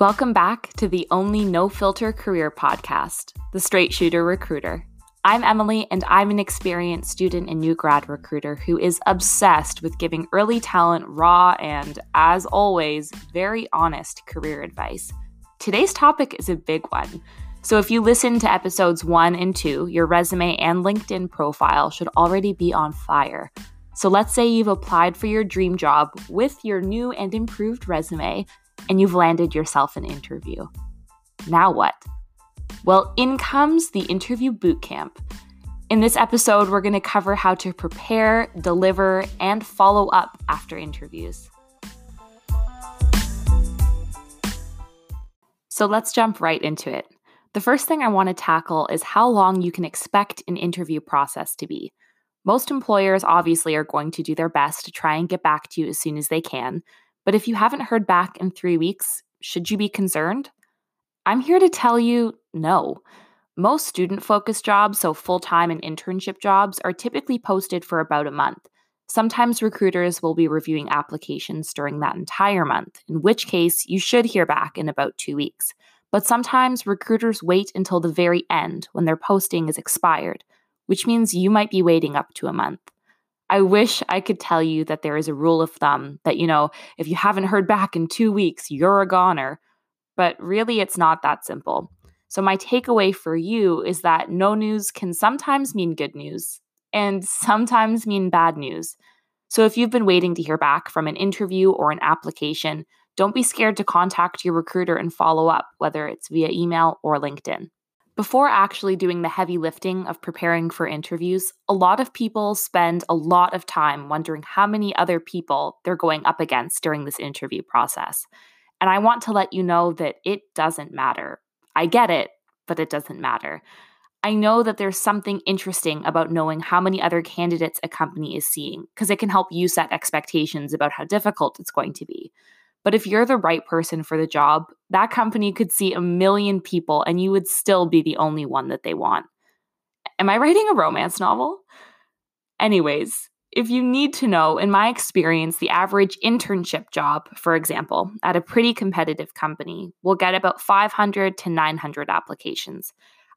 Welcome back to the only no filter career podcast, The Straight Shooter Recruiter. I'm Emily, and I'm an experienced student and new grad recruiter who is obsessed with giving early talent raw and, as always, very honest career advice. Today's topic is a big one. So, if you listen to episodes one and two, your resume and LinkedIn profile should already be on fire. So, let's say you've applied for your dream job with your new and improved resume and you've landed yourself an interview. Now what? Well, in comes the interview boot camp. In this episode, we're going to cover how to prepare, deliver, and follow up after interviews. So let's jump right into it. The first thing I want to tackle is how long you can expect an interview process to be. Most employers obviously are going to do their best to try and get back to you as soon as they can, but if you haven't heard back in three weeks, should you be concerned? I'm here to tell you no. Most student focused jobs, so full time and internship jobs, are typically posted for about a month. Sometimes recruiters will be reviewing applications during that entire month, in which case you should hear back in about two weeks. But sometimes recruiters wait until the very end when their posting is expired, which means you might be waiting up to a month. I wish I could tell you that there is a rule of thumb that, you know, if you haven't heard back in two weeks, you're a goner. But really, it's not that simple. So, my takeaway for you is that no news can sometimes mean good news and sometimes mean bad news. So, if you've been waiting to hear back from an interview or an application, don't be scared to contact your recruiter and follow up, whether it's via email or LinkedIn. Before actually doing the heavy lifting of preparing for interviews, a lot of people spend a lot of time wondering how many other people they're going up against during this interview process. And I want to let you know that it doesn't matter. I get it, but it doesn't matter. I know that there's something interesting about knowing how many other candidates a company is seeing because it can help you set expectations about how difficult it's going to be. But if you're the right person for the job, that company could see a million people and you would still be the only one that they want. Am I writing a romance novel? Anyways, if you need to know, in my experience, the average internship job, for example, at a pretty competitive company, will get about 500 to 900 applications.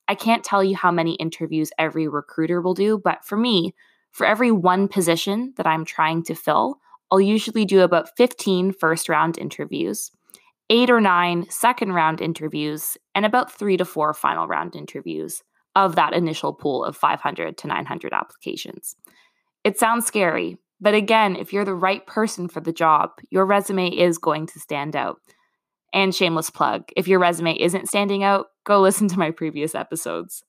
I can't tell you how many interviews every recruiter will do, but for me, for every one position that I'm trying to fill, I'll usually do about 15 first round interviews, eight or nine second round interviews, and about three to four final round interviews of that initial pool of 500 to 900 applications. It sounds scary, but again, if you're the right person for the job, your resume is going to stand out. And shameless plug if your resume isn't standing out, go listen to my previous episodes.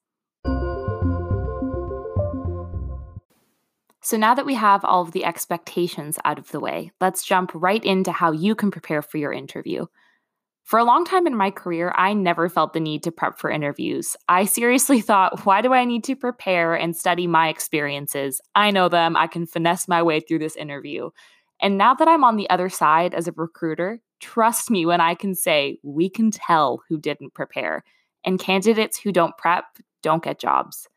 So now that we have all of the expectations out of the way, let's jump right into how you can prepare for your interview. For a long time in my career, I never felt the need to prep for interviews. I seriously thought, why do I need to prepare and study my experiences? I know them, I can finesse my way through this interview. And now that I'm on the other side as a recruiter, trust me when I can say we can tell who didn't prepare. And candidates who don't prep don't get jobs.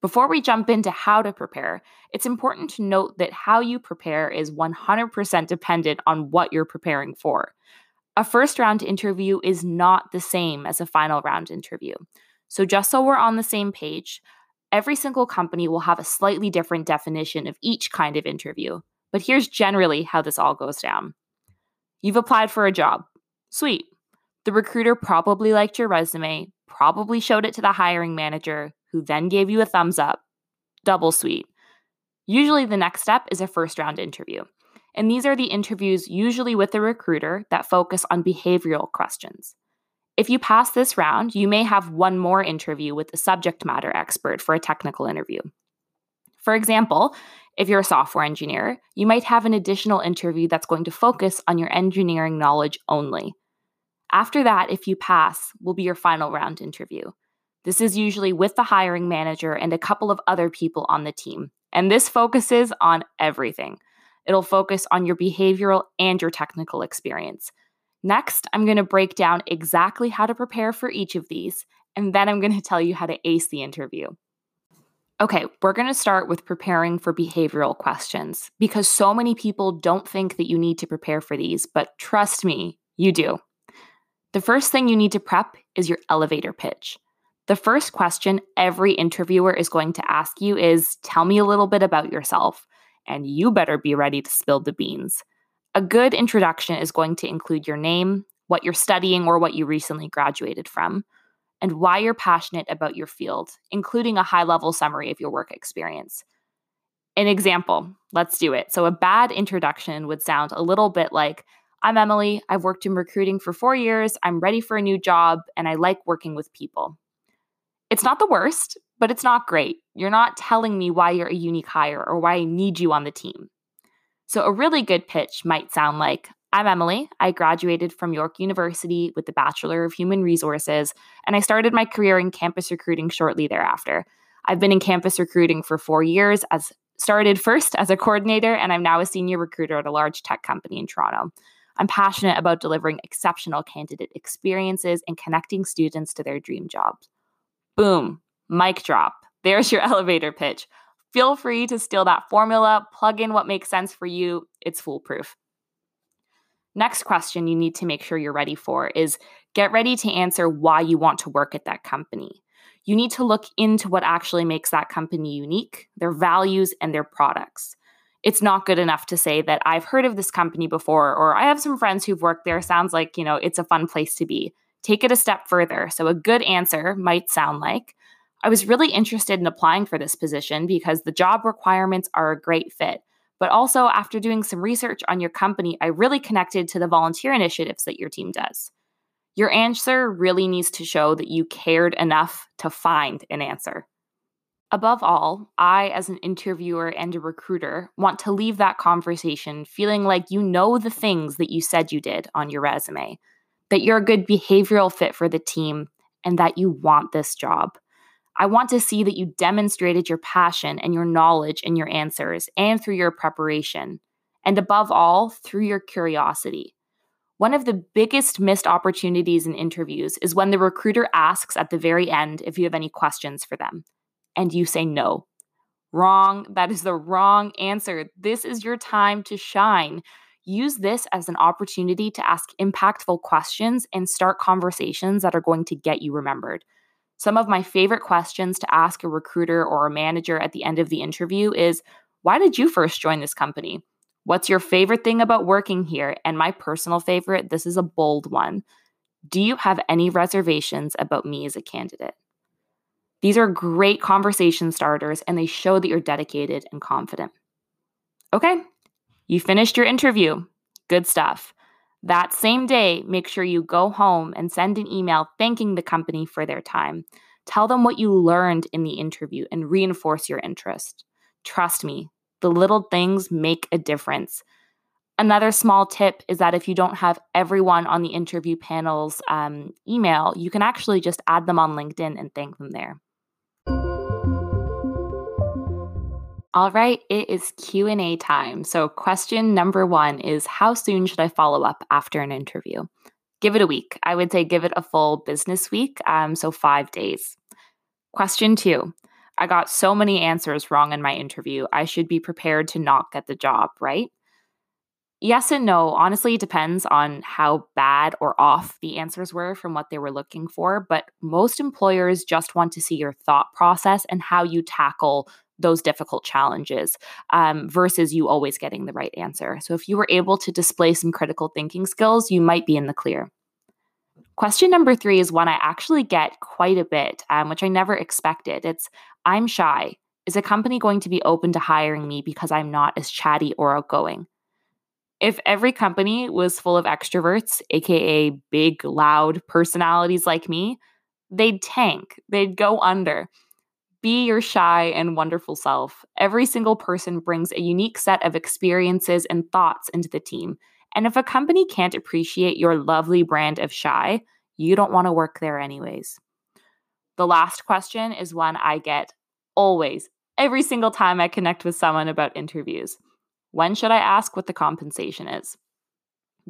Before we jump into how to prepare, it's important to note that how you prepare is 100% dependent on what you're preparing for. A first round interview is not the same as a final round interview. So, just so we're on the same page, every single company will have a slightly different definition of each kind of interview. But here's generally how this all goes down You've applied for a job. Sweet. The recruiter probably liked your resume, probably showed it to the hiring manager, who then gave you a thumbs up. Double sweet. Usually, the next step is a first round interview. And these are the interviews, usually with a recruiter, that focus on behavioral questions. If you pass this round, you may have one more interview with a subject matter expert for a technical interview. For example, if you're a software engineer, you might have an additional interview that's going to focus on your engineering knowledge only. After that, if you pass, will be your final round interview. This is usually with the hiring manager and a couple of other people on the team. And this focuses on everything. It'll focus on your behavioral and your technical experience. Next, I'm going to break down exactly how to prepare for each of these, and then I'm going to tell you how to ace the interview. Okay, we're going to start with preparing for behavioral questions because so many people don't think that you need to prepare for these, but trust me, you do. The first thing you need to prep is your elevator pitch. The first question every interviewer is going to ask you is Tell me a little bit about yourself, and you better be ready to spill the beans. A good introduction is going to include your name, what you're studying or what you recently graduated from, and why you're passionate about your field, including a high level summary of your work experience. An example, let's do it. So, a bad introduction would sound a little bit like I'm Emily. I've worked in recruiting for four years. I'm ready for a new job, and I like working with people. It's not the worst, but it's not great. You're not telling me why you're a unique hire or why I need you on the team. So, a really good pitch might sound like I'm Emily. I graduated from York University with the Bachelor of Human Resources, and I started my career in campus recruiting shortly thereafter. I've been in campus recruiting for four years, as started first as a coordinator, and I'm now a senior recruiter at a large tech company in Toronto. I'm passionate about delivering exceptional candidate experiences and connecting students to their dream jobs. Boom, mic drop. There's your elevator pitch. Feel free to steal that formula, plug in what makes sense for you. It's foolproof. Next question you need to make sure you're ready for is get ready to answer why you want to work at that company. You need to look into what actually makes that company unique, their values, and their products. It's not good enough to say that I've heard of this company before or I have some friends who've worked there. Sounds like, you know, it's a fun place to be. Take it a step further. So, a good answer might sound like I was really interested in applying for this position because the job requirements are a great fit. But also, after doing some research on your company, I really connected to the volunteer initiatives that your team does. Your answer really needs to show that you cared enough to find an answer. Above all, I, as an interviewer and a recruiter, want to leave that conversation feeling like you know the things that you said you did on your resume, that you're a good behavioral fit for the team, and that you want this job. I want to see that you demonstrated your passion and your knowledge in your answers and through your preparation, and above all, through your curiosity. One of the biggest missed opportunities in interviews is when the recruiter asks at the very end if you have any questions for them, and you say no. Wrong. That is the wrong answer. This is your time to shine. Use this as an opportunity to ask impactful questions and start conversations that are going to get you remembered. Some of my favorite questions to ask a recruiter or a manager at the end of the interview is Why did you first join this company? What's your favorite thing about working here? And my personal favorite, this is a bold one. Do you have any reservations about me as a candidate? These are great conversation starters and they show that you're dedicated and confident. Okay, you finished your interview. Good stuff. That same day, make sure you go home and send an email thanking the company for their time. Tell them what you learned in the interview and reinforce your interest. Trust me, the little things make a difference. Another small tip is that if you don't have everyone on the interview panel's um, email, you can actually just add them on LinkedIn and thank them there. All right, it is Q&A time. So question number 1 is how soon should I follow up after an interview? Give it a week. I would say give it a full business week, um, so 5 days. Question 2. I got so many answers wrong in my interview. I should be prepared to not get the job, right? Yes and no. Honestly, it depends on how bad or off the answers were from what they were looking for. But most employers just want to see your thought process and how you tackle those difficult challenges um, versus you always getting the right answer. So, if you were able to display some critical thinking skills, you might be in the clear. Question number three is one I actually get quite a bit, um, which I never expected. It's I'm shy. Is a company going to be open to hiring me because I'm not as chatty or outgoing? If every company was full of extroverts, AKA big, loud personalities like me, they'd tank, they'd go under. Be your shy and wonderful self. Every single person brings a unique set of experiences and thoughts into the team. And if a company can't appreciate your lovely brand of shy, you don't want to work there anyways. The last question is one I get always, every single time I connect with someone about interviews. When should I ask what the compensation is?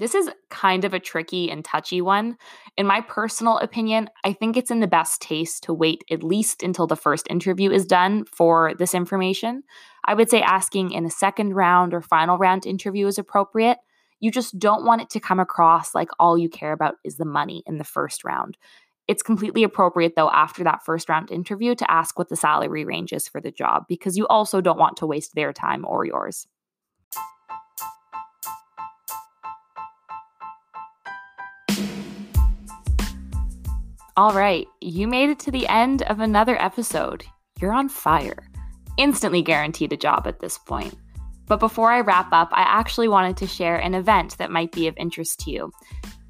This is kind of a tricky and touchy one. In my personal opinion, I think it's in the best taste to wait at least until the first interview is done for this information. I would say asking in a second round or final round interview is appropriate. You just don't want it to come across like all you care about is the money in the first round. It's completely appropriate, though, after that first round interview to ask what the salary range is for the job because you also don't want to waste their time or yours. All right, you made it to the end of another episode. You're on fire. Instantly guaranteed a job at this point. But before I wrap up, I actually wanted to share an event that might be of interest to you.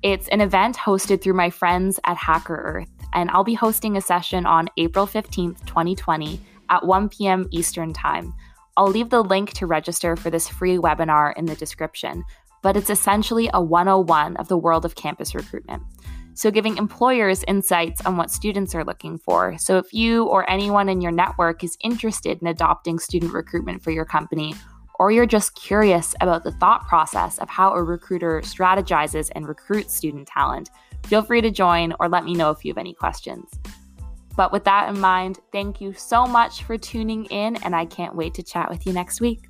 It's an event hosted through my friends at HackerEarth, and I'll be hosting a session on April 15th, 2020 at 1 p.m. Eastern Time. I'll leave the link to register for this free webinar in the description, but it's essentially a 101 of the world of campus recruitment. So, giving employers insights on what students are looking for. So, if you or anyone in your network is interested in adopting student recruitment for your company, or you're just curious about the thought process of how a recruiter strategizes and recruits student talent, feel free to join or let me know if you have any questions. But with that in mind, thank you so much for tuning in, and I can't wait to chat with you next week.